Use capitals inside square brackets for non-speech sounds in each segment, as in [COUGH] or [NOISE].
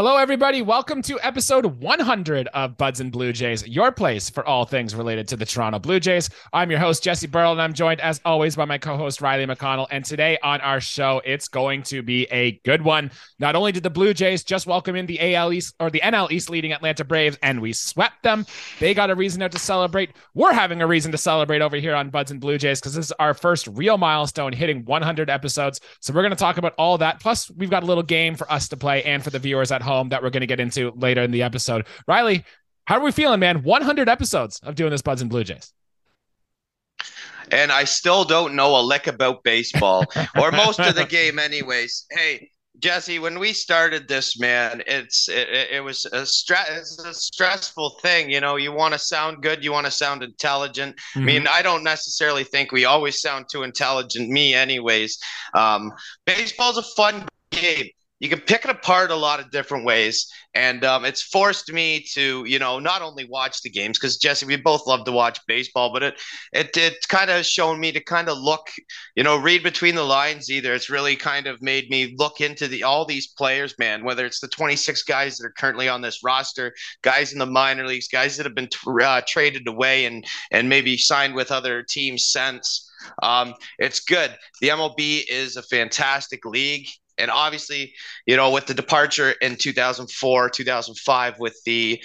Hello, everybody. Welcome to episode 100 of Buds and Blue Jays, your place for all things related to the Toronto Blue Jays. I'm your host, Jesse Burrell, and I'm joined, as always, by my co host, Riley McConnell. And today on our show, it's going to be a good one. Not only did the Blue Jays just welcome in the AL East or the NL East leading Atlanta Braves, and we swept them, they got a reason now to celebrate. We're having a reason to celebrate over here on Buds and Blue Jays because this is our first real milestone hitting 100 episodes. So we're going to talk about all that. Plus, we've got a little game for us to play and for the viewers at home that we're going to get into later in the episode. Riley, how are we feeling, man? 100 episodes of doing this Buds and Blue Jays. And I still don't know a lick about baseball or [LAUGHS] most of the game, anyways. Hey, Jesse, when we started this, man, it's it, it was a, stress, a stressful thing. You know, you want to sound good, you want to sound intelligent. Mm-hmm. I mean, I don't necessarily think we always sound too intelligent. Me, anyways. Um, baseball's a fun game you can pick it apart a lot of different ways and um, it's forced me to you know not only watch the games because jesse we both love to watch baseball but it it, it kind of shown me to kind of look you know read between the lines either it's really kind of made me look into the all these players man whether it's the 26 guys that are currently on this roster guys in the minor leagues guys that have been uh, traded away and and maybe signed with other teams since um, it's good. The MLB is a fantastic league. And obviously, you know, with the departure in 2004, 2005, with the,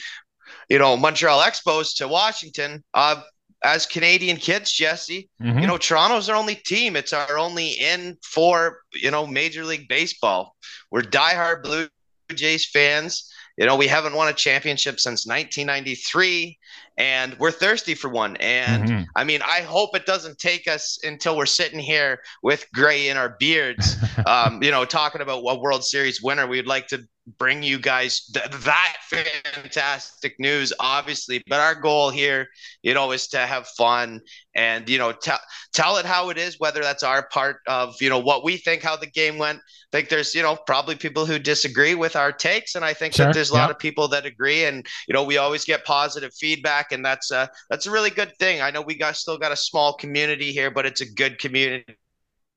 you know, Montreal Expos to Washington, uh, as Canadian kids, Jesse, mm-hmm. you know, Toronto's our only team. It's our only in for, you know, Major League Baseball. We're diehard Blue Jays fans. You know, we haven't won a championship since 1993 and we're thirsty for one. And mm-hmm. I mean, I hope it doesn't take us until we're sitting here with gray in our beards, [LAUGHS] um, you know, talking about what World Series winner we'd like to bring you guys th- that fantastic news obviously but our goal here you know is to have fun and you know tell tell it how it is whether that's our part of you know what we think how the game went I think there's you know probably people who disagree with our takes and i think sure. that there's a yeah. lot of people that agree and you know we always get positive feedback and that's a that's a really good thing. I know we got still got a small community here but it's a good community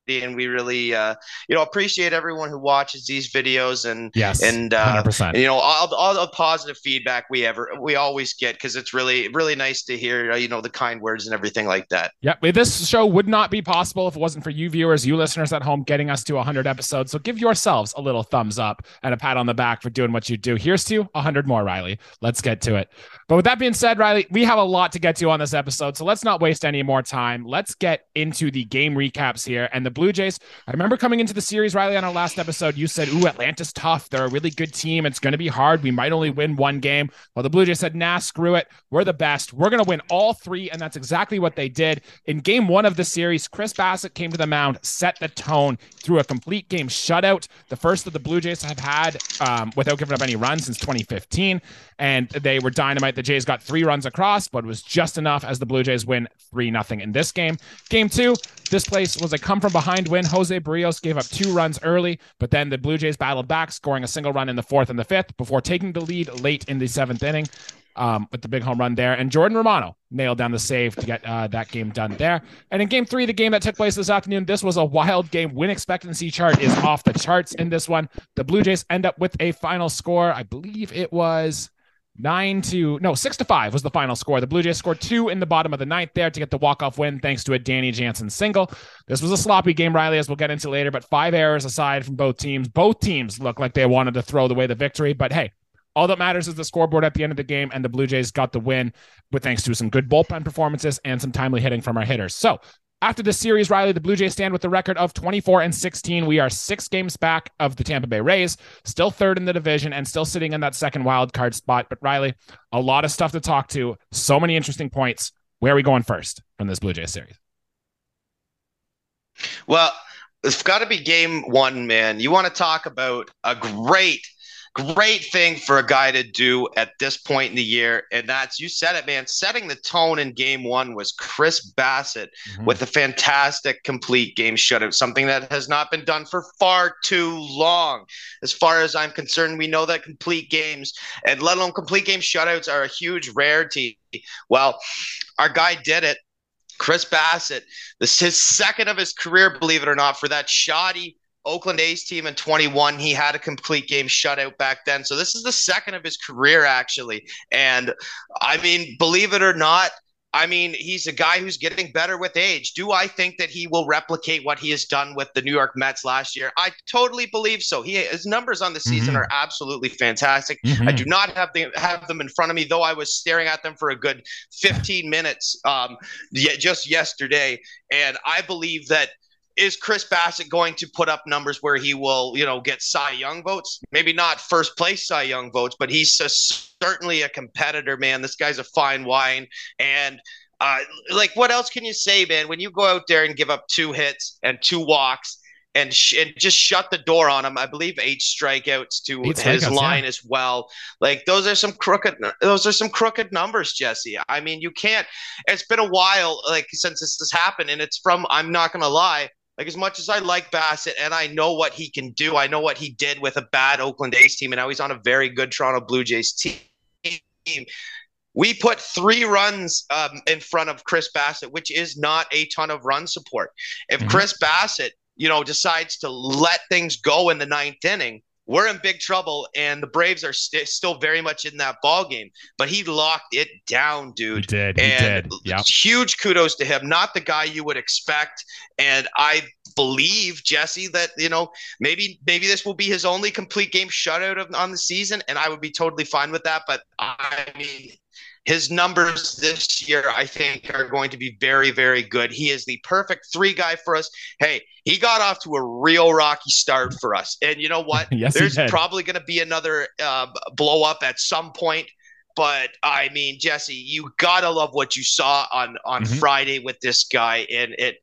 and we really uh, you know appreciate everyone who watches these videos and yes and, uh, and you know all, all the positive feedback we ever we always get because it's really really nice to hear uh, you know the kind words and everything like that. Yep this show would not be possible if it wasn't for you viewers you listeners at home getting us to 100 episodes. So give yourselves a little thumbs up and a pat on the back for doing what you do. Here's to 100 more riley. Let's get to it but with that being said riley we have a lot to get to on this episode so let's not waste any more time let's get into the game recaps here and the Blue Jays. I remember coming into the series, Riley, on our last episode, you said, Ooh, Atlanta's tough. They're a really good team. It's going to be hard. We might only win one game. Well, the Blue Jays said, Nah, screw it. We're the best. We're going to win all three. And that's exactly what they did. In game one of the series, Chris Bassitt came to the mound, set the tone through a complete game shutout, the first that the Blue Jays have had um, without giving up any runs since 2015. And they were dynamite. The Jays got three runs across, but it was just enough as the Blue Jays win 3 0 in this game. Game two, this place was a come from behind win. Jose Berrios gave up two runs early, but then the Blue Jays battled back, scoring a single run in the fourth and the fifth before taking the lead late in the seventh inning. Um, with the big home run there. And Jordan Romano nailed down the save to get uh, that game done there. And in game three, the game that took place this afternoon, this was a wild game. Win expectancy chart is off the charts in this one. The Blue Jays end up with a final score. I believe it was Nine to no six to five was the final score. The Blue Jays scored two in the bottom of the ninth there to get the walk off win, thanks to a Danny Jansen single. This was a sloppy game, Riley, as we'll get into later. But five errors aside from both teams, both teams look like they wanted to throw away the victory. But hey, all that matters is the scoreboard at the end of the game, and the Blue Jays got the win, with thanks to some good bullpen performances and some timely hitting from our hitters. So after the series, Riley, the Blue Jays stand with the record of 24 and 16. We are six games back of the Tampa Bay Rays, still third in the division and still sitting in that second wild card spot. But Riley, a lot of stuff to talk to, so many interesting points. Where are we going first from this Blue Jays series? Well, it's got to be game one, man. You want to talk about a great great thing for a guy to do at this point in the year. And that's, you said it, man, setting the tone in game one was Chris Bassitt mm-hmm. with a fantastic complete game shutout, something that has not been done for far too long. As far as I'm concerned, we know that complete games and let alone complete game shutouts are a huge rarity. Well, our guy did it. Chris Bassitt, this is his second of his career, believe it or not, for that shoddy Oakland A's team in 21. He had a complete game shutout back then. So this is the second of his career, actually. And I mean, believe it or not, I mean, he's a guy who's getting better with age. Do I think that he will replicate what he has done with the New York Mets last year? I totally believe so. He his numbers on the season mm-hmm. are absolutely fantastic. Mm-hmm. I do not have the, have them in front of me, though. I was staring at them for a good 15 minutes, um, just yesterday, and I believe that is Chris Bassitt going to put up numbers where he will, you know, get Cy Young votes? Maybe not first place Cy Young votes, but he's a, certainly a competitor, man. This guy's a fine wine. And uh, like, what else can you say, man? When you go out there and give up two hits and two walks and, sh- and just shut the door on him, I believe eight strikeouts to eight his strikeouts, line yeah. as well. Like, those are some crooked, those are some crooked numbers, Jesse. I mean, you can't. It's been a while, like since this has happened, and it's from. I'm not gonna lie like as much as I like Bassitt and I know what he can do, I know what he did with a bad Oakland A's team, and now he's on a very good Toronto Blue Jays team. We put three runs um, in front of Chris Bassitt, which is not a ton of run support. If mm-hmm. Chris Bassitt, you know, decides to let things go in the ninth inning, we're in big trouble, and the Braves are st- still very much in that ball game. But he locked it down, dude. He did. He and did. Yep. Huge kudos to him. Not the guy you would expect, and I believe Jesse that you know maybe maybe this will be his only complete game shutout of, on the season, and I would be totally fine with that. But I mean, his numbers this year, I think, are going to be very, very good. He is the perfect three guy for us. Hey, he got off to a real rocky start for us. And you know what? [LAUGHS] yes, There's probably going to be another uh, blow up at some point. But I mean, Jesse, you gotta love what you saw on on mm-hmm. Friday with this guy, and it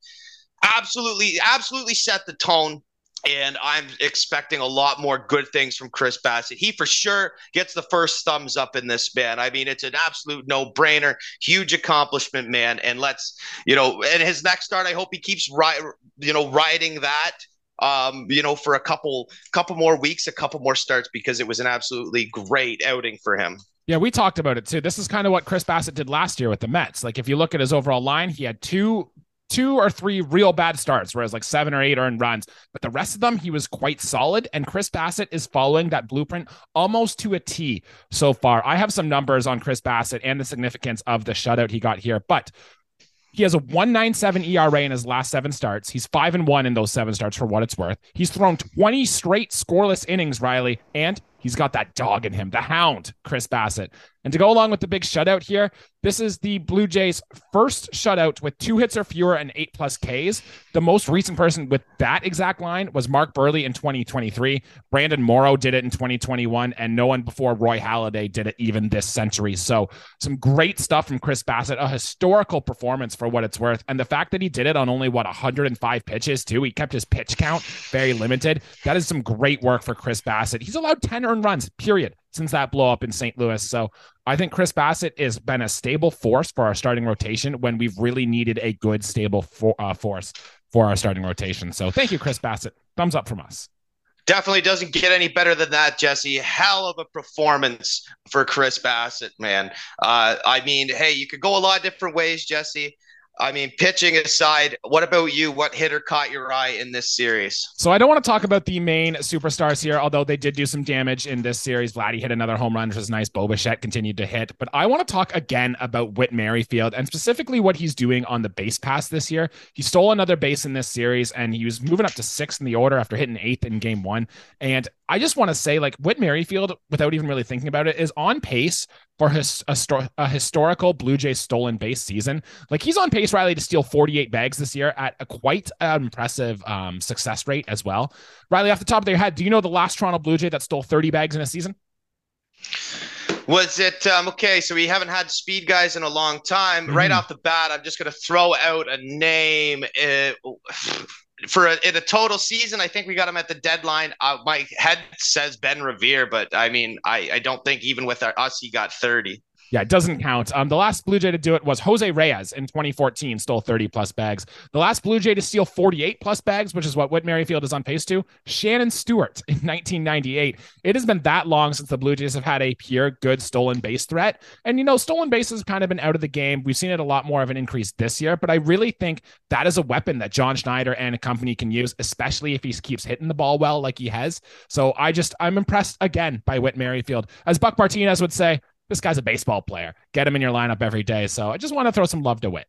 absolutely, absolutely set the tone and I'm expecting a lot more good things from Chris Bassitt. He for sure gets the first thumbs up in this man. I mean, it's an absolute no-brainer, huge accomplishment, man. And let's, you know, and his next start, I hope he keeps right, you know, riding that um, you know, for a couple couple more weeks, a couple more starts because it was an absolutely great outing for him. Yeah, we talked about it too. This is kind of what Chris Bassitt did last year with the Mets. Like if you look at his overall line, he had two two or three real bad starts, whereas like seven or eight earned runs. But the rest of them, he was quite solid. And Chris Bassitt is following that blueprint almost to a T so far. I have some numbers on Chris Bassitt and the significance of the shutout he got here. But he has a 197 ERA in his last seven starts. He's five and one in those seven starts for what it's worth. He's thrown 20 straight scoreless innings, Riley, and he's got that dog in him, the hound, Chris Bassitt. And to go along with the big shutout here, this is the Blue Jays' first shutout with two hits or fewer and eight plus Ks. The most recent person with that exact line was Mark Buehrle in 2023. Brandon Morrow did it in 2021, and no one before Roy Halladay did it even this century. So, some great stuff from Chris Bassitt, a historical performance for what it's worth. And the fact that he did it on only, what, 105 pitches, too, he kept his pitch count very limited. That is some great work for Chris Bassitt. He's allowed 10 runs, period since that blow up in St. Louis. So I think Chris Bassitt has been a stable force for our starting rotation when we've really needed a good, stable for, uh, force for our starting rotation. So thank you, Chris Bassitt. Thumbs up from us. Definitely doesn't get any better than that, Jesse. Hell of a performance for Chris Bassitt, man. Uh, I mean, hey, you could go a lot of different ways, Jesse. I mean, pitching aside, what about you? What hitter caught your eye in this series? So I don't want to talk about the main superstars here, although they did do some damage in this series. Vladdy hit another home run, which was nice. Bo Bichette continued to hit. But I want to talk again about Whit Merrifield and specifically what he's doing on the base pass this year. He stole another base in this series, and he was moving up to sixth in the order after hitting eighth in game one. And I just want to say, like Whit Merrifield, without even really thinking about it, is on pace for his a, a, historical Blue Jays stolen base season. Like he's on pace, Riley, to steal 48 bags this year at a quite impressive um, success rate as well. Riley, off the top of your head, do you know the last Toronto Blue Jay that stole 30 bags in a season? Was it um, okay? So we haven't had speed guys in a long time. Mm-hmm. Right off the bat, I'm just going to throw out a name. Uh, for a, in a total season, I think we got him at the deadline. Uh, my head says Ben Revere, but I mean, I, I don't think even with our, us, he got 30. Yeah, it doesn't count. Um, the last Blue Jay to do it was Jose Reyes in 2014, stole 30 plus bags. The last Blue Jay to steal 48 plus bags, which is what Whit Merrifield is on pace to, Shannon Stewart in 1998. It has been that long since the Blue Jays have had a pure good stolen base threat. And, you know, stolen bases have kind of been out of the game. We've seen it a lot more of an increase this year, but I really think that is a weapon that John Schneider and company can use, especially if he keeps hitting the ball well like he has. So I just, I'm impressed again by Whit Merrifield. As Buck Martinez would say, this guy's a baseball player. Get him in your lineup every day. So I just want to throw some love to Whit.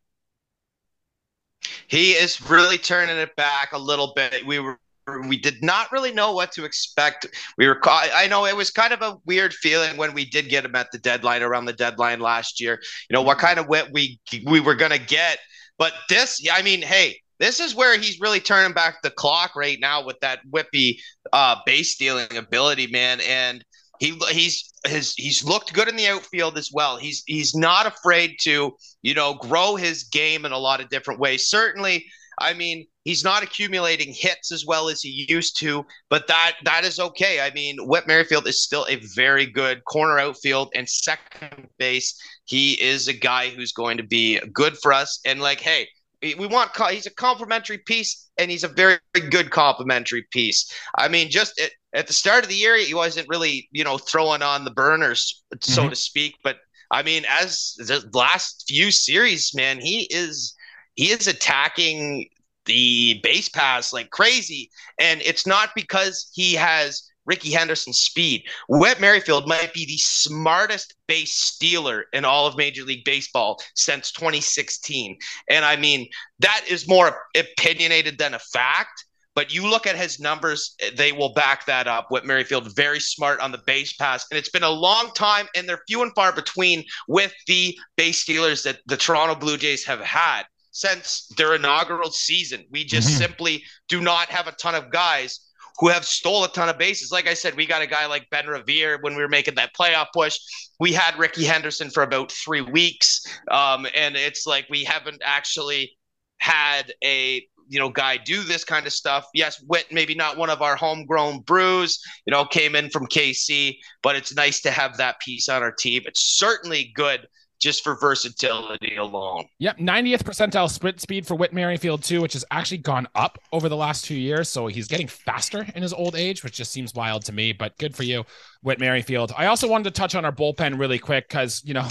He is really turning it back a little bit. We were we did not really know what to expect. We were I know it was kind of a weird feeling when we did get him at the deadline around the deadline last year. You know what kind of Whit we we were going to get. But this, I mean, hey, this is where he's really turning back the clock right now with that whippy uh, base stealing ability, man. And he he's his he's looked good in the outfield as well. He's he's not afraid to you know grow his game in a lot of different ways. Certainly, I mean he's not accumulating hits as well as he used to, but that that is okay. I mean, Whit Merrifield is still a very good corner outfield and second base. He is a guy who's going to be good for us. And like, hey, we want he's a complimentary piece and he's a very good complimentary piece. I mean, just at, at, the start of the year, he wasn't really, you know, throwing on the burners, so mm-hmm. to speak. But I mean, as the last few series, man, he is he is attacking the base pass like crazy. And it's not because he has Rickey Henderson's speed. Whit Merrifield might be the smartest base stealer in all of Major League Baseball since 2016. And I mean, that is more opinionated than a fact. But you look at his numbers, they will back that up. Whit Merrifield, very smart on the base pass. And it's been a long time, and they're few and far between with the base stealers that the Toronto Blue Jays have had since their inaugural season. We just mm-hmm. simply do not have a ton of guys who have stole a ton of bases. Like I said, we got a guy like Ben Revere when we were making that playoff push. We had Rickey Henderson for about three weeks, um, and it's like we haven't actually had a you know guy do this kind of stuff. Yes, Whit maybe not one of our homegrown brews, you know, came in from KC, but it's nice to have that piece on our team. It's certainly good just for versatility alone. Yep, 90th percentile sprint speed for Whit Merrifield too, which has actually gone up over the last two years. So he's getting faster in his old age, which just seems wild to me. But good for you, Whit Merrifield. I also wanted to touch on our bullpen really quick because you know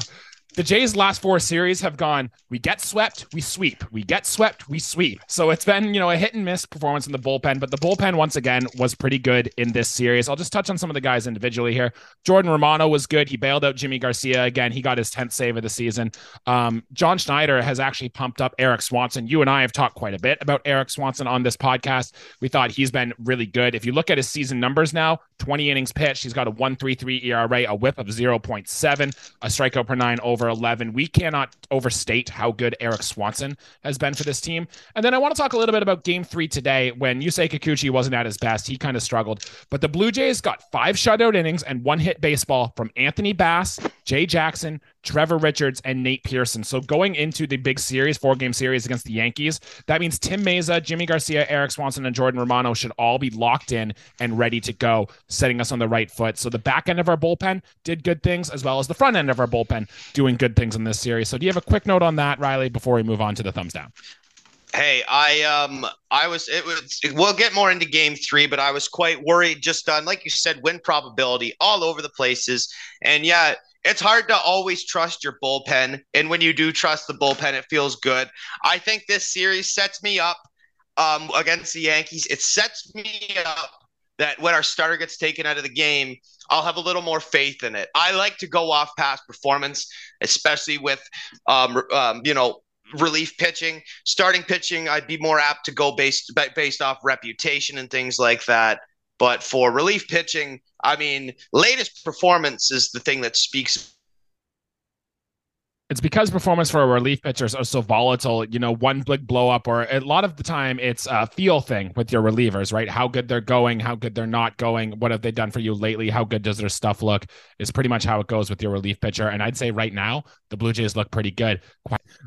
the Jays' last four series have gone, we get swept, we sweep. We get swept, we sweep. So it's been, you know, a hit and miss performance in the bullpen, but the bullpen, once again, was pretty good in this series. I'll just touch on some of the guys individually here. Jordan Romano was good. He bailed out Yimi Garcia. Again, he got his 10th save of the season. Um, John Schneider has actually pumped up Erik Swanson. You and I have talked quite a bit about Erik Swanson on this podcast. We thought he's been really good. If you look at his season numbers now, 20 innings pitched, he's got a 1.33 ERA, a whip of 0.7, a strikeout per nine over 11. We cannot overstate how good Erik Swanson has been for this team. And then I want to talk a little bit about game three today when Yusei Kikuchi wasn't at his best. He kind of struggled. But the Blue Jays got five shutout innings and one hit baseball from Anthony Bass, Jay Jackson, Trevor Richards, and Nate Pearson. So going into the big series, four game series against the Yankees, that means Tim Mayza, Yimi Garcia, Erik Swanson, and Jordan Romano should all be locked in and ready to go, setting us on the right foot. So the back end of our bullpen did good things, as well as the front end of our bullpen doing good things in this series. So do you have a quick note on that, Riley, before we move on to the thumbs down? Hey, I um I was it was we'll get more into game 3 but I was quite worried just on like you said win probability all over the places and yeah it's hard to always trust your bullpen. And when you do trust the bullpen, it feels good. I think this series sets me up um, against the Yankees. It sets me up that when our starter gets taken out of the game, I'll have a little more faith in it. I like to go off past performance, especially with, um, um, you know, relief pitching. Starting pitching, I'd be more apt to go based based off reputation and things like that. But for relief pitching, I mean, latest performance is the thing that speaks it's because performance for relief pitchers are so volatile. You know, one big blow up, or a lot of the time, it's a feel thing with your relievers, right? How good they're going, how good they're not going. What have they done for you lately? How good does their stuff look? Is pretty much how it goes with your relief pitcher. And I'd say right now, the Blue Jays look pretty good.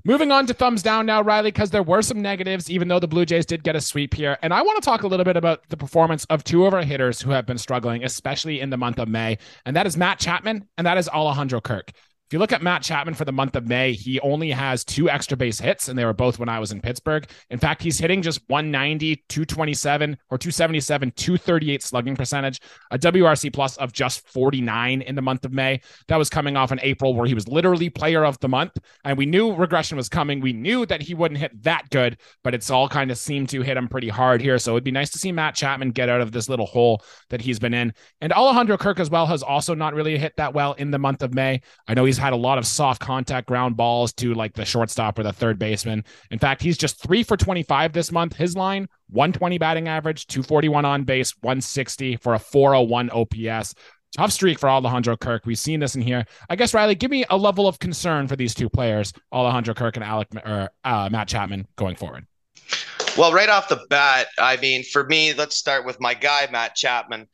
Moving on to thumbs down now, Riley, because there were some negatives, even though the Blue Jays did get a sweep here. And I want to talk a little bit about the performance of two of our hitters who have been struggling, especially in the month of May. And that is Matt Chapman and that is Alejandro Kirk. If you look at Matt Chapman for the month of May, he only has two extra base hits, and they were both when I was in Pittsburgh. In fact, he's hitting just 190, 227, or 277, 238 slugging percentage, a WRC plus of just 49 in the month of May. That was coming off in April, where he was literally player of the month. And we knew regression was coming. We knew that he wouldn't hit that good, but it's all kind of seemed to hit him pretty hard here. So it'd be nice to see Matt Chapman get out of this little hole that he's been in. And Alejandro Kirk as well has also not really hit that well in the month of May. I know he's had a lot of soft contact ground balls to like the shortstop or the third baseman. In fact, he's just three for 25 this month. His line 120 batting average, 241 on base, 160 for a 401 OPS. Tough streak for Alejandro Kirk. We've seen this in here. I guess Riley, give me a level of concern for these two players, Alejandro Kirk and Alec or uh, Matt Chapman, going forward. Well, right off the bat, I mean, for me, let's start with my guy, Matt Chapman.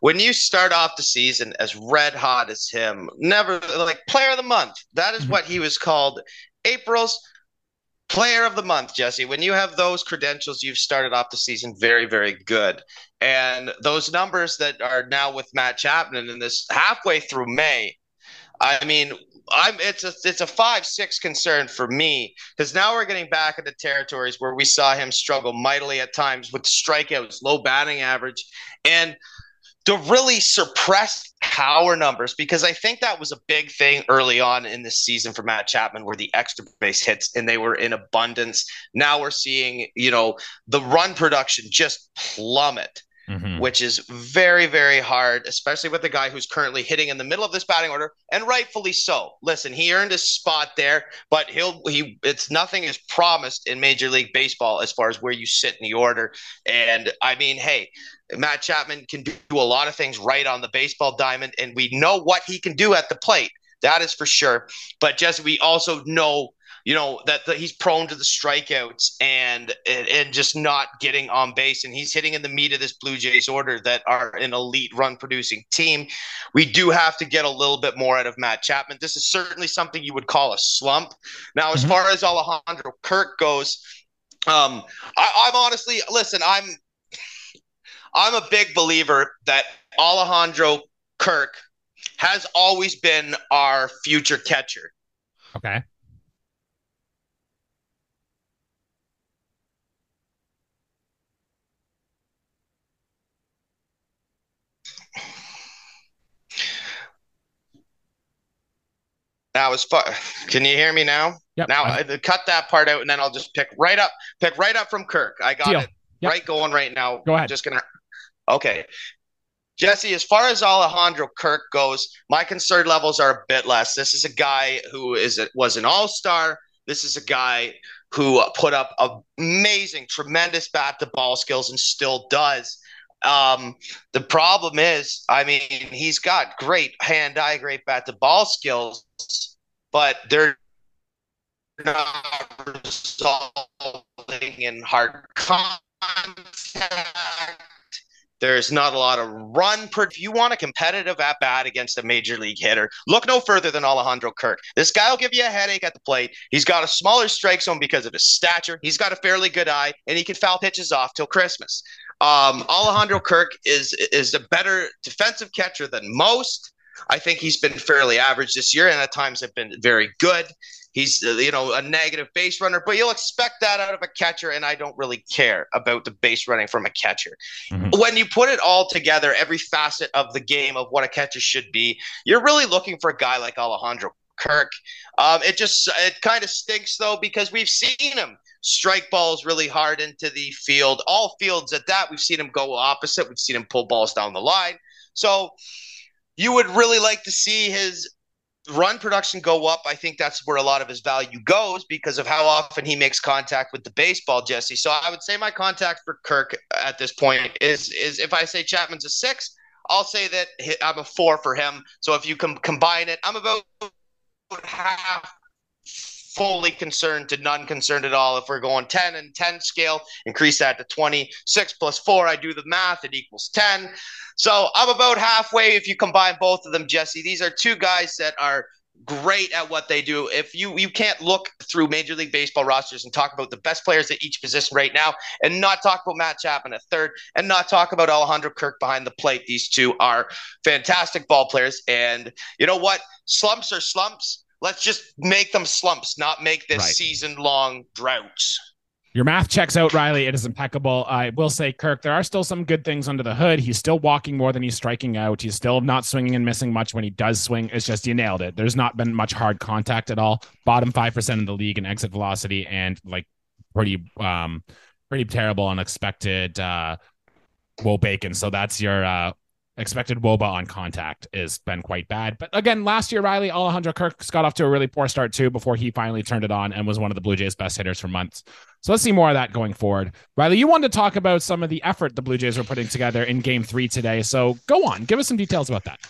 When you start off the season as red hot as him, never like player of the month, that is mm-hmm. what he was called. April's player of the month, Jesse. When you have those credentials, you've started off the season very, very good. And those numbers that are now with Matt Chapman in this halfway through May, I mean, I'm it's a it's a five six concern for me because now we're getting back into territories where we saw him struggle mightily at times with strikeouts, low batting average, and the really suppressed power numbers because I think that was a big thing early on in the season for Matt Chapman were the extra base hits and they were in abundance. Now we're seeing, you know, the run production just plummet mm-hmm. which is very, very hard, especially with the guy who's currently hitting in the middle of this batting order, and rightfully so. Listen, he earned his spot there, but he'll he it's nothing is promised in Major League Baseball as far as where you sit in the order. And I mean, hey, Matt Chapman can do a lot of things right on the baseball diamond, and we know what he can do at the plate. That is for sure. But just we also know you know that, that he's prone to the strikeouts and, and and just not getting on base. And he's hitting in the meat of this blue jays order that are an elite run producing team. We do have to get a little bit more out of matt chapman. This is certainly something you would call a slump. Now as mm-hmm. far as alejandro kirk goes um I, i'm honestly listen i'm i'm a big believer that alejandro kirk has always been our future catcher. Okay That was fun. Can you hear me now? Yep. Now I, cut that part out, and then I'll just pick right up, pick right up from Kirk. I got Deal. it yep. right going right now. Go ahead. Just gonna. Okay, Jesse. As far as Alejandro Kirk goes, my concern levels are a bit less. This is a guy who is a, was an All Star. This is a guy who put up amazing, tremendous bat to ball skills and still does. Um, the problem is, I mean, he's got great hand eye, great bat to ball skills, but they're not resulting in hard contact. There's not a lot of run per. If you want a competitive at bat against a major league hitter, look no further than Alejandro Kirk. This guy will give you a headache at the plate. He's got a smaller strike zone because of his stature. He's got a fairly good eye, and he can foul pitches off till Christmas. Um, Alejandro Kirk is is a better defensive catcher than most. I think he's been fairly average this year, and at times have been very good. He's uh, you know a negative base runner, but you'll expect that out of a catcher, and I don't really care about the base running from a catcher. Mm-hmm. When you put it all together, every facet of the game of what a catcher should be, you're really looking for a guy like Alejandro Kirk. Um, it just it kind of stinks though because we've seen him strike balls really hard into the field. All fields at that, we've seen him go opposite. We've seen him pull balls down the line. So you would really like to see his run production go up. I think that's where a lot of his value goes because of how often he makes contact with the baseball, Jesse. So I would say my contact for Kirk at this point is is if I say Chapman's a six, I'll say that I'm a four for him. So if you com- combine it, I'm about half fully concerned to none concerned at all. If we're going 10 and 10 scale, increase that to 20. 6 plus 4, I do the math, it equals 10. So I'm about halfway if you combine both of them, Jesse. These are two guys that are great at what they do. If you you can't look through Major League Baseball rosters and talk about the best players at each position right now, and not talk about Matt Chapman at third, and not talk about Alejandro Kirk behind the plate. These two are fantastic ball players, and you know what? Slumps are slumps. Let's just make them slumps, not make this right. season long droughts. Your math checks out, Riley. It is impeccable. I will say, Kirk, there are still some good things under the hood. He's still walking more than he's striking out. He's still not swinging and missing much when he does swing. It's just you nailed it. There's not been much hard contact at all. Bottom 5% in the league in exit velocity and like pretty um pretty terrible unexpected uh wOBAcon. So that's your uh expected woba on contact has been quite bad. But again, last year, Riley Alejandro Kirk got off to a really poor start too before he finally turned it on and was one of the Blue Jays' best hitters for months. So let's see more of that going forward. Riley, you wanted to talk about some of the effort the Blue Jays were putting together in game three today. So go on, give us some details about that.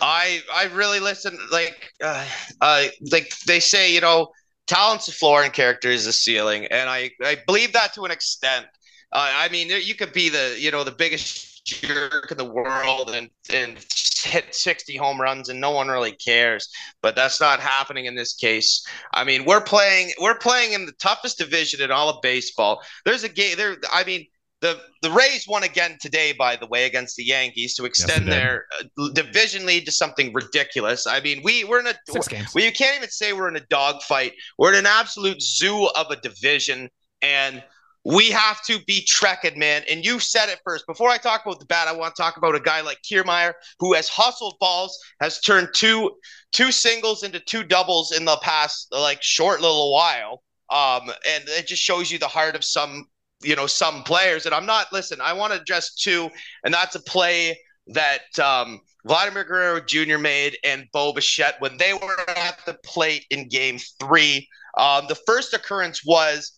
I I really listen like uh, uh like they say, you know, talent's the floor and character is the ceiling. And I, I believe that to an extent. Uh, I mean, you could be the, you know, the biggest jerk in the world and and hit 60 home runs and no one really cares but that's not happening in this case i mean we're playing we're playing in the toughest division in all of baseball there's a game there i mean the the Rays won again today, by the way, against the Yankees to extend yes, their uh, division lead to something ridiculous. I mean, we we're in a. Well, you can't even say we're in a dogfight. We're in an absolute zoo of a division, and we have to be trekking, man. And you said it first. Before I talk about the bat, I want to talk about a guy like Kiermaier who has hustled balls, has turned two two singles into two doubles in the past like short little while. Um, and it just shows you the heart of some, you know, some players. And I'm not listen. I want to address two, and that's a play that um, Vladimir Guerrero Jr. made and Bo Bichette when they were at the plate in Game Three. Um, the first occurrence was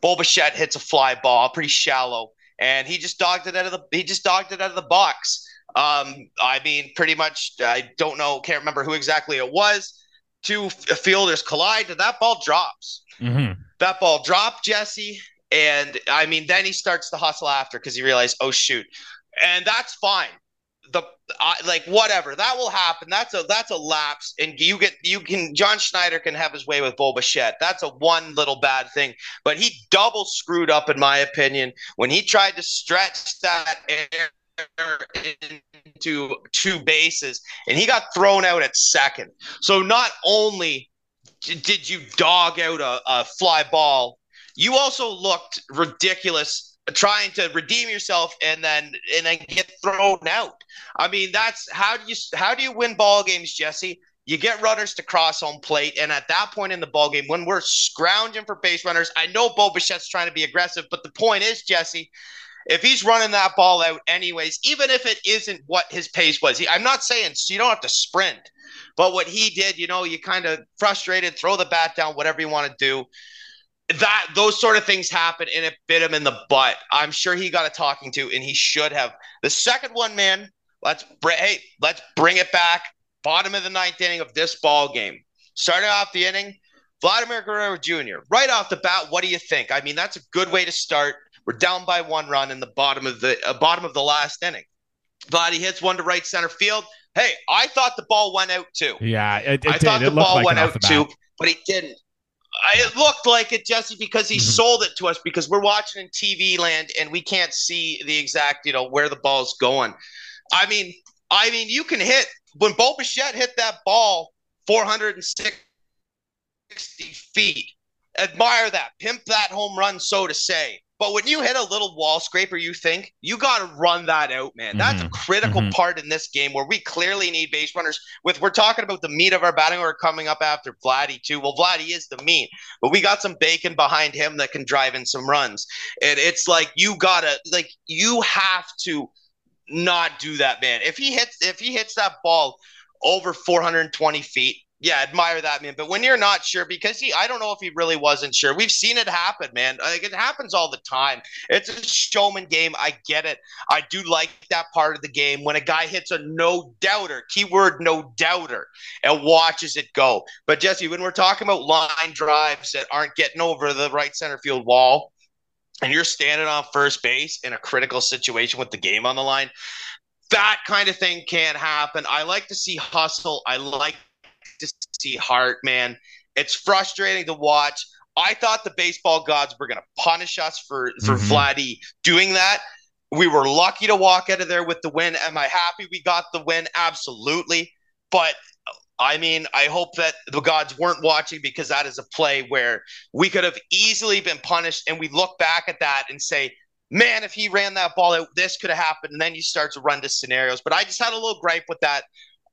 Bo Bichette hits a fly ball, pretty shallow, and he just dogged it out of the he just dogged it out of the box. Um, I mean, pretty much. I don't know, can't remember who exactly it was. Two fielders collide, and that ball drops. Mm-hmm. That ball dropped, Jesse, and I mean, then he starts to hustle after because he realized, oh shoot, and that's fine the like whatever that will happen. That's a that's a lapse, and you get you can John Schneider can have his way with Bo Bichette. That's a one little bad thing, but he double screwed up in my opinion when he tried to stretch that air into two bases, and he got thrown out at second. So not only did you dog out a, a fly ball, you also looked ridiculous trying to redeem yourself and then and then get thrown out. I mean, that's how do you how do you win ball games, Jesse? You get runners to cross home plate, and at that point in the ball game, when we're scrounging for base runners, I know Bo Bichette's trying to be aggressive, but the point is, Jesse, if he's running that ball out anyways, even if it isn't what his pace was, he, I'm not saying so you don't have to sprint, but what he did, you know, you kind of frustrated, throw the bat down, whatever you want to do that those sort of things happen and it bit him in the butt. I'm sure he got a talking to and he should have. The second one, man, let's br- hey, let's bring it back. Bottom of the ninth inning of this ball game. Starting off the inning, Vladimir Guerrero Jr. Right off the bat, what do you think? I mean, that's a good way to start. We're down by one run in the bottom of the uh, bottom of the last inning. Vladdy hits one to right center field. Hey, I thought the ball went out too. Yeah, it, it I did. thought the ball like went out too, but he didn't. It looked like it, Jesse, because he mm-hmm. sold it to us because we're watching in TV land and we can't see the exact, you know, where the ball's going. I mean, I mean, you can hit when Bo Bichette hit that ball 460 feet. Admire that, pimp that home run, so to say. But when you hit a little wall scraper, you think you got to run that out, man. That's mm-hmm. a critical mm-hmm. part in this game where we clearly need base runners. With we're talking about the meat of our batting order coming up after Vladdy too. Well, Vladdy is the meat, but we got some bacon behind him that can drive in some runs. And it's like you gotta like you have to not do that, man. If he hits if he hits that ball over 420 feet, yeah, admire that man. But when you're not sure, because he, I don't know if he really wasn't sure. We've seen it happen, man. Like it happens all the time. It's a showman game. I get it. I do like that part of the game when a guy hits a no doubter, keyword no doubter, and watches it go. But Jesse, when we're talking about line drives that aren't getting over the right center field wall, and you're standing on first base in a critical situation with the game on the line, that kind of thing can't happen. I like to see hustle. I like to see heart, man. It's frustrating to watch. I thought the baseball gods were going to punish us for for mm-hmm. Vladdy doing that. We were lucky to walk out of there with the win. Am I happy we got the win? Absolutely. But I mean, I hope that the gods weren't watching because that is a play where we could have easily been punished. And we look back at that and say, man, if he ran that ball out, this could have happened. And then you start to run to scenarios. But I just had a little gripe with that.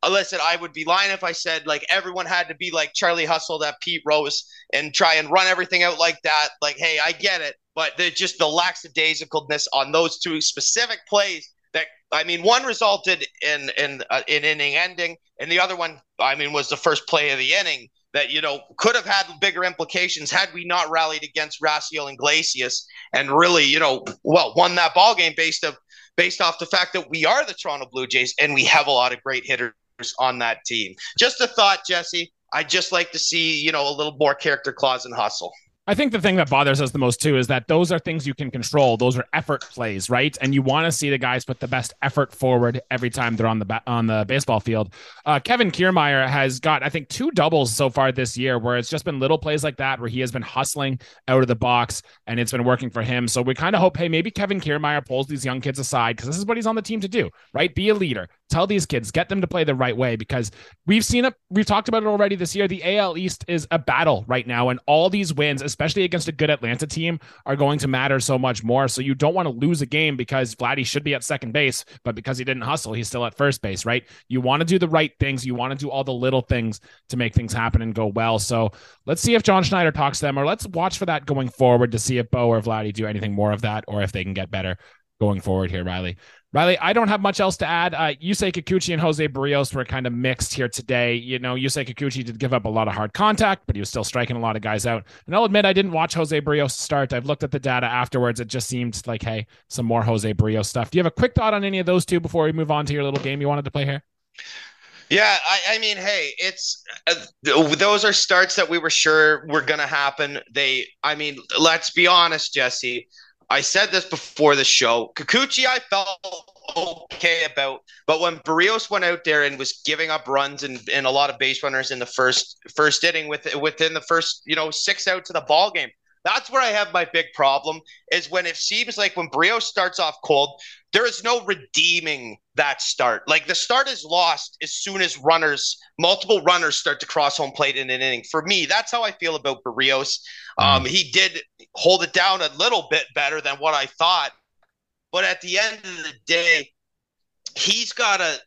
Listen, I would be lying if I said like everyone had to be like Charlie Hustle, that Pete Rose, and try and run everything out like that. Like, hey, I get it, but just the lackadaisicalness on those two specific plays that I mean, one resulted in in uh, in inning ending, and the other one, I mean, was the first play of the inning that you know could have had bigger implications had we not rallied against Raisel Iglesias and really, you know, well, won that ball game based of based off the fact that we are the Toronto Blue Jays and we have a lot of great hitters on that team. Just a thought, Jesse. I'd just like to see, you know, a little more character clause and hustle. I think the thing that bothers us the most too is that those are things you can control. Those are effort plays, right? And you want to see the guys put the best effort forward every time they're on the ba- on the baseball field. Uh, Kevin Kiermaier has got, I think, two doubles so far this year, where it's just been little plays like that where he has been hustling out of the box and it's been working for him. So we kind of hope, hey, maybe Kevin Kiermaier pulls these young kids aside because this is what he's on the team to do, right? Be a leader, tell these kids, get them to play the right way because we've seen it. We've talked about it already this year. The AL East is a battle right now, and all these wins, especially against a good Atlanta team, are going to matter so much more. So you don't want to lose a game because Vladdy should be at second base, but because he didn't hustle, he's still at first base, right? You want to do the right things. You want to do all the little things to make things happen and go well. So let's see if John Schneider talks to them, or let's watch for that going forward to see if Bo or Vladdy do anything more of that, or if they can get better going forward here, Riley. Riley, I don't have much else to add. Uh, Yusei Kikuchi and Jose Berrios were kind of mixed here today. You know, Yusei Kikuchi did give up a lot of hard contact, but he was still striking a lot of guys out. And I'll admit, I didn't watch Jose Berrios start. I've looked at the data afterwards. It just seemed like, hey, some more Jose Berrios stuff. Do you have a quick thought on any of those two before we move on to your little game you wanted to play here? Yeah, I, I, mean, hey, it's uh, those are starts that we were sure were going to happen. They, I mean, let's be honest, Jesse. I said this before the show. Kikuchi, I felt okay about, but when Berrios went out there and was giving up runs and, and a lot of base runners in the first first inning with within the first you know six outs of the ball game, that's where I have my big problem is when it seems like when Brio starts off cold, there is no redeeming that start. Like the start is lost as soon as runners, multiple runners start to cross home plate in an inning. For me, that's how I feel about Berrios. Um, mm. he did hold it down a little bit better than what I thought. But at the end of the day, he's got to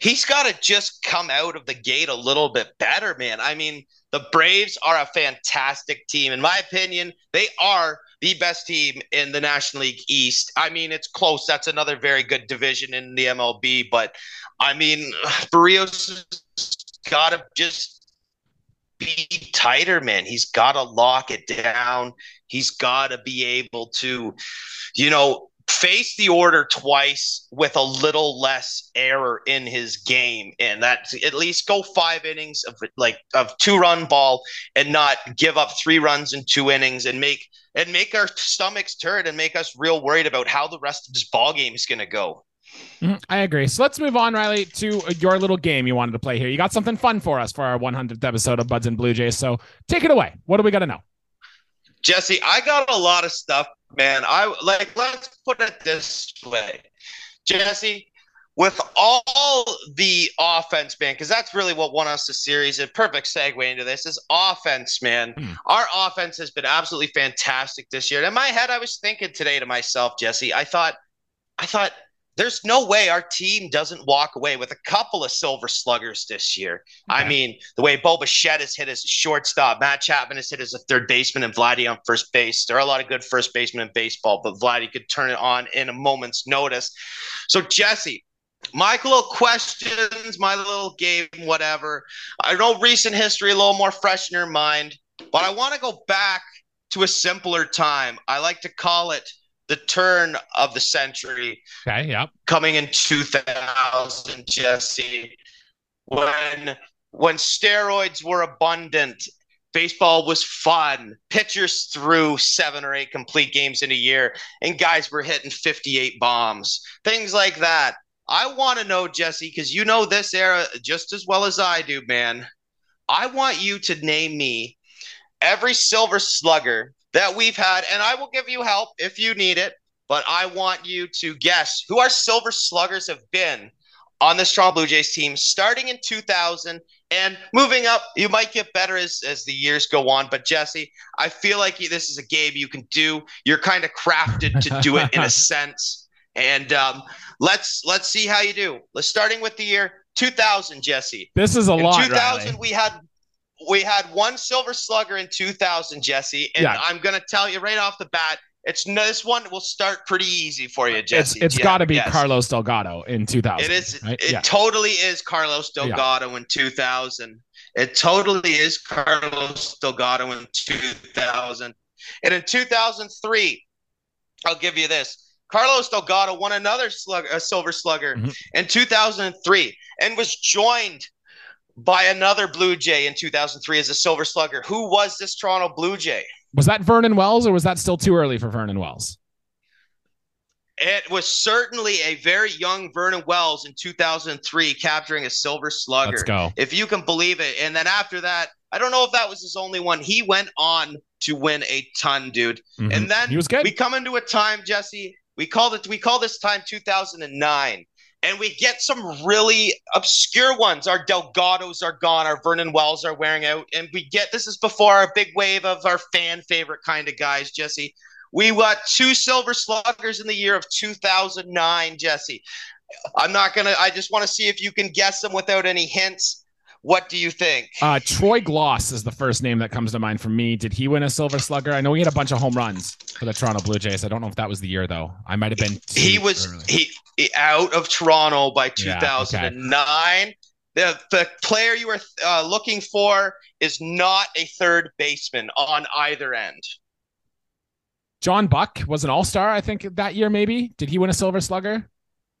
he's got to just come out of the gate a little bit better, man. I mean, the Braves are a fantastic team. In my opinion, they are the best team in the National League East. I mean, it's close. That's another very good division in the MLB. But I mean, [SIGHS] Berrios got to just be tighter, man. He's got to lock it down. He's got to be able to, you know, face the order twice with a little less error in his game and that at least go five innings of like of two run ball and not give up three runs in two innings and make and make our stomachs turn and make us real worried about how the rest of this ball game is going to go mm-hmm. I agree. So let's move on, Riley, to your little game you wanted to play here. You got something fun for us for our 100th episode of Buds and Blue Jays. So take it away. What do we got to know? Jesse, I got a lot of stuff man. I like let's put it this way, Jesse. With all the offense, man, because that's really what won us the series. A perfect segue into this is offense, man. Mm. Our offense has been absolutely fantastic this year. And in my head, I was thinking today to myself, Jesse. I thought, I thought there's no way our team doesn't walk away with a couple of silver sluggers this year. I mean, the way Bo Bichette has hit as a shortstop, Matt Chapman has hit as a third baseman, and Vladdy on first base. There are a lot of good first basemen in baseball, but Vladdy could turn it on in a moment's notice. So, Jesse, my little questions, my little game, whatever. I know recent history a little more fresh in your mind, but I want to go back to a simpler time. I like to call it – the turn of the century. Okay, yep. Coming in 2000, Jesse, when when steroids were abundant, baseball was fun. Pitchers threw seven or eight complete games in a year, and guys were hitting 58 bombs. Things like that. I want to know, Jesse, because you know this era just as well as I do, man. I want you to name me every silver slugger that we've had, and I will give you help if you need it. But I want you to guess who our silver sluggers have been on the Toronto Blue Jays team starting in 2000 and moving up. You might get better as, as the years go on. But Jesse, I feel like this is a game you can do. You're kind of crafted to do it in a [LAUGHS] sense. And um, let's let's see how you do. Let's starting with the year 2000, Jesse. This is a in lot. 2000, Riley. we had we had one silver slugger in 2000, Jesse, and Yeah. I'm gonna tell you right off the bat, it's no, this one will start pretty easy for you, Jesse. it's Yeah, got to be yes. Carlos Delgado in 2000. It is. right? It yeah. totally is Carlos Delgado in 2000. It totally is Carlos Delgado in 2000. And in 2003, I'll give you this. Carlos Delgado won another slug, a silver slugger Mhm. in 2003 and was joined by another Blue Jay in 2003 as a silver slugger. Who was this Toronto Blue Jay? Was that Vernon Wells or was that still too early for Vernon Wells? It was certainly a very young Vernon Wells in 2003 capturing a silver slugger. Let's go. if you can believe it. And then after that, I don't know if that was his only one. He went on to win a ton, dude. Mhm. And then he was good. we come into a time, Jesse. We call it we call this time 2009. And we get some really obscure ones. Our Delgados are gone. Our Vernon Wells are wearing out. And we get this is before our big wave of our fan favorite kind of guys, Jesse. We got two silver sluggers in the year of 2009, Jesse. I'm not going to, I just want to see if you can guess them without any hints. What do you think? Uh, Troy Glaus is the first name that comes to mind for me. Did he win a Silver Slugger? I know he had a bunch of home runs for the Toronto Blue Jays. I don't know if that was the year though. I might have been. he was early. he, out of Toronto by Yeah, okay. 2009. The the player you were uh, looking for is not a third baseman on either end. John Buck was an All Star. I think that year. Maybe did he win a Silver Slugger?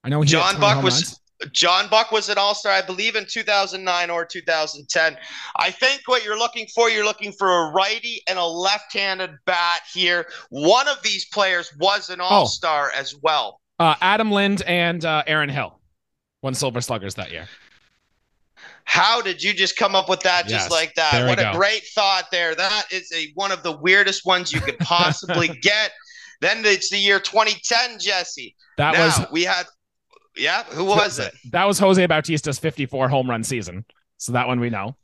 I know he. John Buck was runs. John Buck was an All Star, I believe, in 2009 or 2010. I think what you're looking for, you're looking for a righty and a left-handed bat here. One of these players was an All Star as well. Uh, Adam Lind and uh, Aaron Hill won Silver Sluggers that year. How did you just come up with that just Yes, like that? What a go. great thought there. That is a one of the weirdest ones you could possibly [LAUGHS] get. Then it's the year 2010, Jesse. That now was we had, yeah. Who was it? that was Jose Bautista's 54 home run season. So that one we know.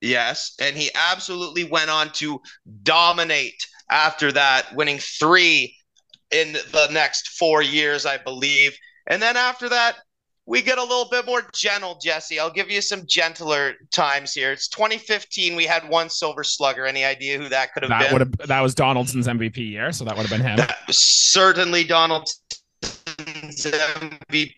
Yes, and he absolutely went on to dominate after that, winning three in the next four years, I believe. And then after that, we get a little bit more gentle, Jesse. I'll give you some gentler times here. It's 2015. We had one silver slugger. Any idea who that could have That been? would have that was Donaldson's MVP year. So that would have been him. That was certainly Donaldson's MVP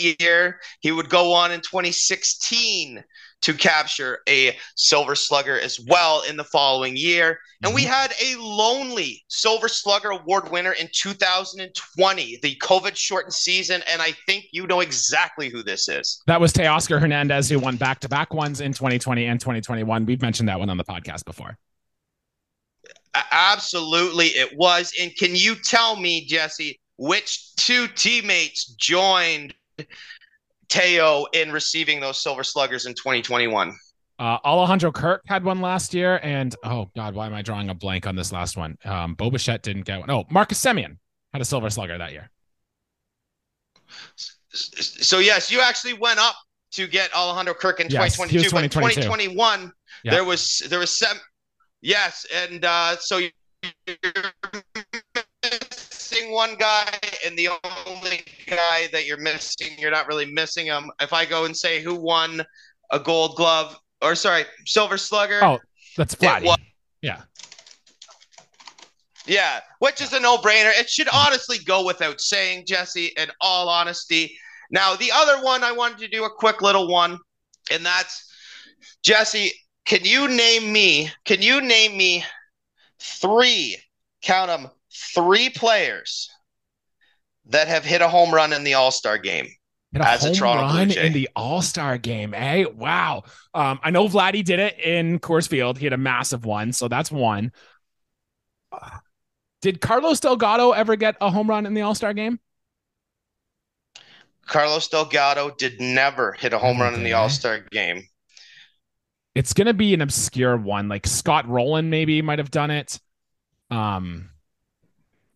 year. He would go on in 2016 to capture a Silver Slugger as well in the following year. And we mm-hmm. had a lonely Silver Slugger Award winner in 2020, the COVID shortened season. And I think you know exactly who this is. That was Teoscar Hernandez who won back to back ones in 2020 and 2021. We've mentioned that one on the podcast before. Absolutely, it was. And can you tell me, Jesse, which two teammates joined Teo in receiving those Silver Sluggers in 2021? Uh, Alejandro Kirk had one last year, and oh god, why am I drawing a blank on this last one? Um, Bo Bichette didn't get one. Oh, Marcus Semien had a Silver Slugger that year. So, yes, you actually went up to get Alejandro Kirk in Yes, he was 2022, but 2022. 2021 Yeah. there was there was some yes, and uh, so you're missing one guy, and the only guy that you're missing, you're not really missing him. If I go and say who won a Gold Glove or sorry, Silver Slugger, Oh, That's Vladdy. was Yeah. Yeah, which is a no-brainer. It should honestly go without saying, Jesse, in all honesty. Now, the other one I wanted to do a quick little one, and that's Jesse, can you name me, can you name me three, count them, three players that have hit a home run in the All-Star game? Hit a As a home Toronto Blue run Jay. in the All Star game. Hey, wow. Um, I know Vladdy did it in Coors Field. He had a massive one, so that's one. Uh, Did Carlos Delgado ever get a home run in the All Star game? Carlos Delgado did never hit a home run in the All Star game. It's gonna be an obscure one, like Scott Rolen maybe might have done it. Um,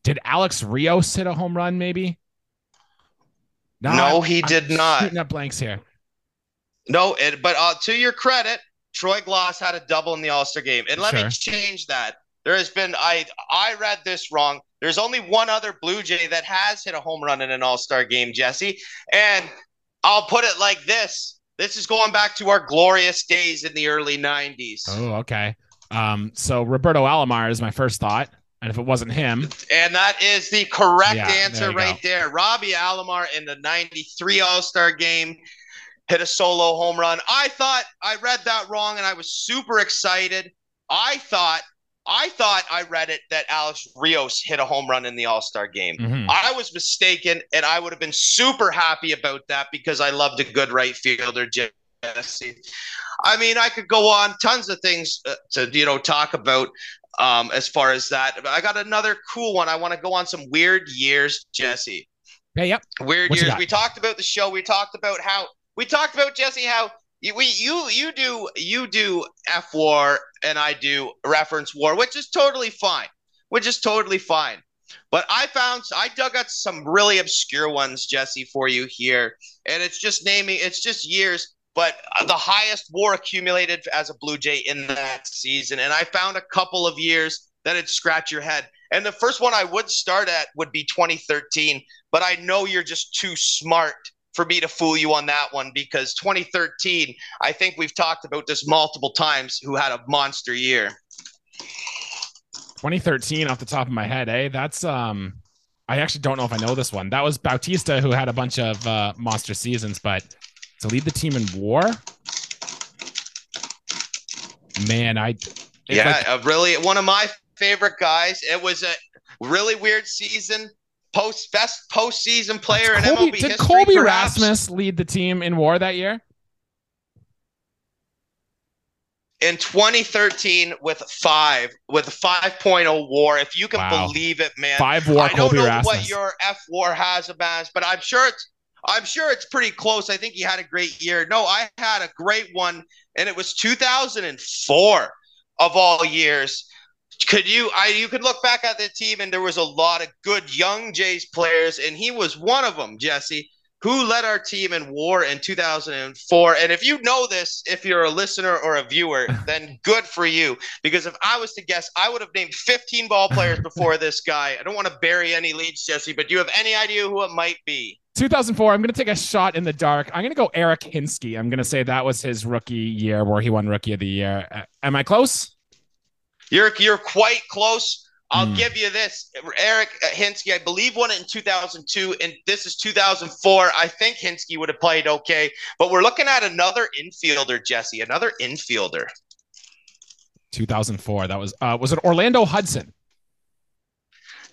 did Alex Rios hit a home run? Maybe. No, no he I'm did not. Shooting up blanks here. No, it, but uh, to your credit, Troy Glaus had a double in the All Star game, and let sure. me change that. There has been I I read this wrong. There's only one other Blue Jay that has hit a home run in an All Star game, Jesse, and I'll put it like this: This is going back to our glorious days in the early '90s. Oh, okay. Um, so Roberto Alomar is my first thought. And if it wasn't him. And that is the correct yeah, answer there right go. there. Robbie Alomar in the 93 All Star game hit a solo home run. I thought I read that wrong and I was super excited. I thought I thought I read it that Alex Rios hit a home run in the All Star game. Mm-hmm. I was mistaken, and I would have been super happy about that because I loved a good right fielder, Jesse. I mean, I could go on tons of things uh, to you know talk about um, as far as that. I got another cool one. I want to go on some weird years, Jesse. Hey, yep. Weird what years. We talked about the show. We talked about how we talked about Jesse how you, we you you do you do F war and I do reference war, which is totally fine. Which is totally fine. But I found I dug out some really obscure ones, Jesse, for you here, and it's just naming. It's just years but the highest WAR accumulated as a Blue Jay in that season. And I found a couple of years that would scratch your head. And the first one I would start at would be 2013, but I know you're just too smart for me to fool you on that one because 2013, I think we've talked about this multiple times, who had a monster year. 2013 off the top of my head, eh? That's um I actually don't know if I know this one. That was Bautista who had a bunch of uh, monster seasons, but to lead the team in war. Man, I yeah, like, uh, really one of my favorite guys. It was a really weird season. Post best postseason player in MLB did history. Colby perhaps. Rasmus lead the team in WAR that year? in 2013 with five with 5.0 war if you can wow. believe it man five war i don't Colby know Rasmus. what your f war has about but i'm sure it's I'm sure it's pretty close. I think he had a great year. No, I had a great one, and it was 2004 of all years. Could you? I you could look back at the team, and there was a lot of good young Jays players, and he was one of them. Jesse, who led our team in WAR in 2004. And if you know this, if you're a listener or a viewer, [LAUGHS] then good for you. Because if I was to guess, I would have named 15 ball players [LAUGHS] before this guy. I don't want to bury any leads, Jesse, but do you have any idea who it might be? 2004. I'm going to take a shot in the dark. I'm going to go Eric Hinske. I'm going to say that was his rookie year where he won Rookie of the Year. Uh, am I close? You're you're quite close. I'll mm. give you this, Eric Hinske. I believe won it in 2002, and this is 2004. I think Hinske would have played okay, but we're looking at another infielder, Jesse. Another infielder. 2004. That was uh, was it Orlando Hudson?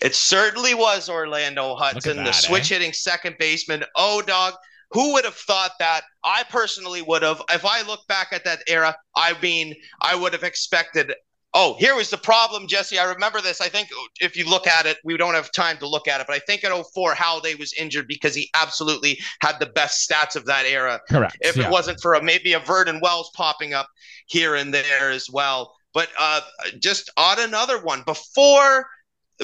It certainly was Orlando Hudson, that, the switch eh? hitting second baseman. Oh, dog. Who would have thought that? I personally would have. If I look back at that era, I mean, I would have expected. Oh, here was the problem, Jesse. I remember this. I think if you look at it, we don't have time to look at it, but I think in 04, Halladay was injured because he absolutely had the best stats of that era. Correct. If yeah. it wasn't for a, maybe a Vernon Wells popping up here and there as well. But uh, just on another one, before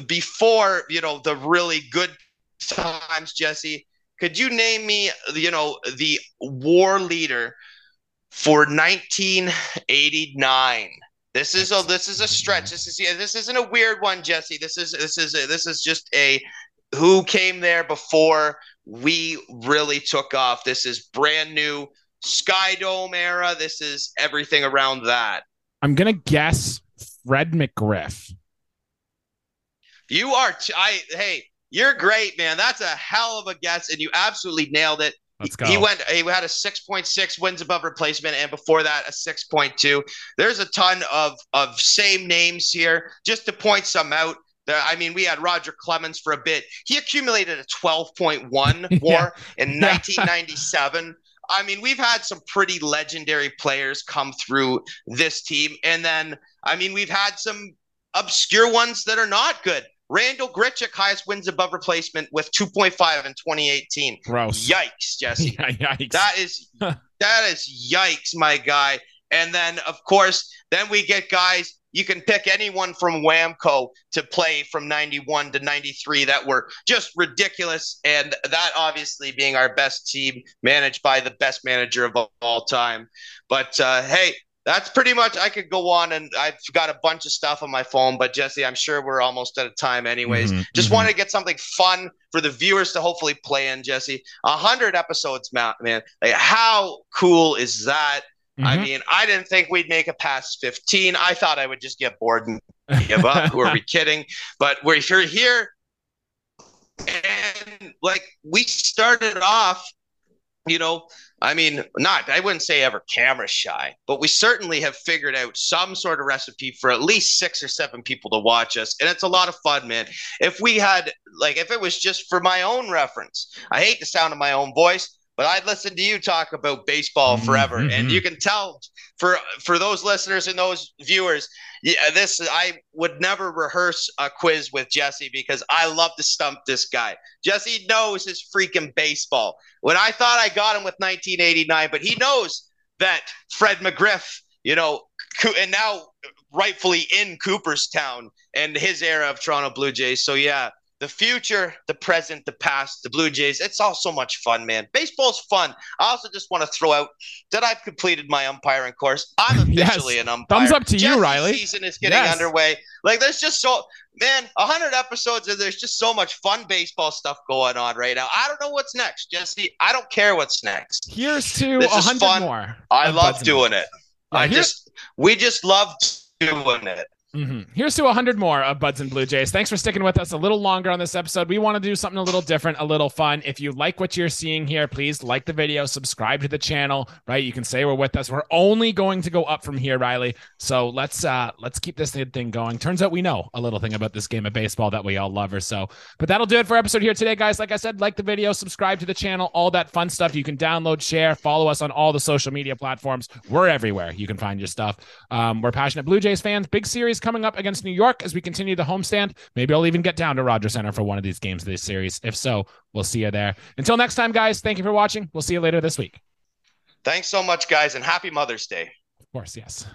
before you know the really good times, Jesse. Could you name me, you know, the war leader for 1989? This is a this is a stretch. This is yeah, this isn't a weird one, Jesse. This is this is a, this is just a who came there before we really took off. This is brand new SkyDome era. This is everything around that. I'm gonna guess Fred McGriff. You are. T- I hey, you're great, man. That's a hell of a guess, and you absolutely nailed it. Let's go. He went. He had a 6.6 wins above replacement, and before that, a 6.2. There's a ton of of same names here. Just to point some out. I mean, we had Roger Clemens for a bit. He accumulated a 12.1 [LAUGHS] WAR in 1997. I mean, we've had some pretty legendary players come through this team, and then I mean, we've had some obscure ones that are not good. Randal Grichuk, highest wins above replacement with 2.5 in 2018. Gross. Yikes, Jesse. Yeah, [LAUGHS] yikes. That is [LAUGHS] that is yikes, my guy. And then of course, then we get guys. You can pick anyone from Whamco to play from 91 to 93 that were just ridiculous. And that obviously being our best team managed by the best manager of all time. But uh, hey, that's pretty much I could go on and I've got a bunch of stuff on my phone, but Jesse, I'm sure we're almost out of time anyways. Mm-hmm, Just mm-hmm. wanted to get something fun for the viewers to hopefully play in, Jesse. A hundred episodes, man. Like how cool is that? I Mhm. mean, I didn't think we'd make it past 15. I thought I would just get bored and give up. Who are we [LAUGHS] kidding? But we're here. And like we started off, you know, I mean, not, I wouldn't say ever camera shy, but we certainly have figured out some sort of recipe for at least six or seven people to watch us. And it's a lot of fun, man. If we had, like, if it was just for my own reference, I hate the sound of my own voice, but I'd listen to you talk about baseball forever. Mhm. And you can tell for, for those listeners and those viewers, yeah, this I would never rehearse a quiz with Jesse because I love to stump this guy. Jesse knows his freaking baseball. When I thought I got him with 1989, but he knows that Fred McGriff, you know, and now rightfully in Cooperstown and his era of Toronto Blue Jays. So yeah, the future, the present, the past, the Blue Jays. It's all so much fun, man. Baseball's fun. I also just want to throw out that I've completed my umpiring course. I'm [LAUGHS] Yes. officially an umpire. Thumbs up to you, Riley. Season is getting Yes. underway. Like there's just so man, hundred episodes and there's just so much fun baseball stuff going on right now. I don't know what's next, Jesse. I don't care what's next. Here's to This a is hundred fun. more. I love doing it. Yeah, I just we just love doing it. Mhm. Here's to 100 more of Buds and Blue Jays. Thanks for sticking with us a little longer on this episode. We want to do something a little different, a little fun. If you like what you're seeing here, please like the video, subscribe to the channel, right? You can say we're with us. We're only going to go up from here, Riley. So let's uh let's keep this thing going. Turns out we know a little thing about this game of baseball that we all love or so. But that'll do it for episode here today, guys. Like I said, like the video, subscribe to the channel, all that fun stuff. You can download, share, follow us on all the social media platforms. We're everywhere. You can find your stuff. Um, we're passionate Blue Jays fans. Big series coming up against New York as we continue the homestand. Maybe I'll even get down to Rogers Centre for one of these games of this series. If so, we'll see you there. Until next time, guys, thank you for watching. We'll see you later this week. Thanks so much, guys, and happy Mother's Day. Of course, yes.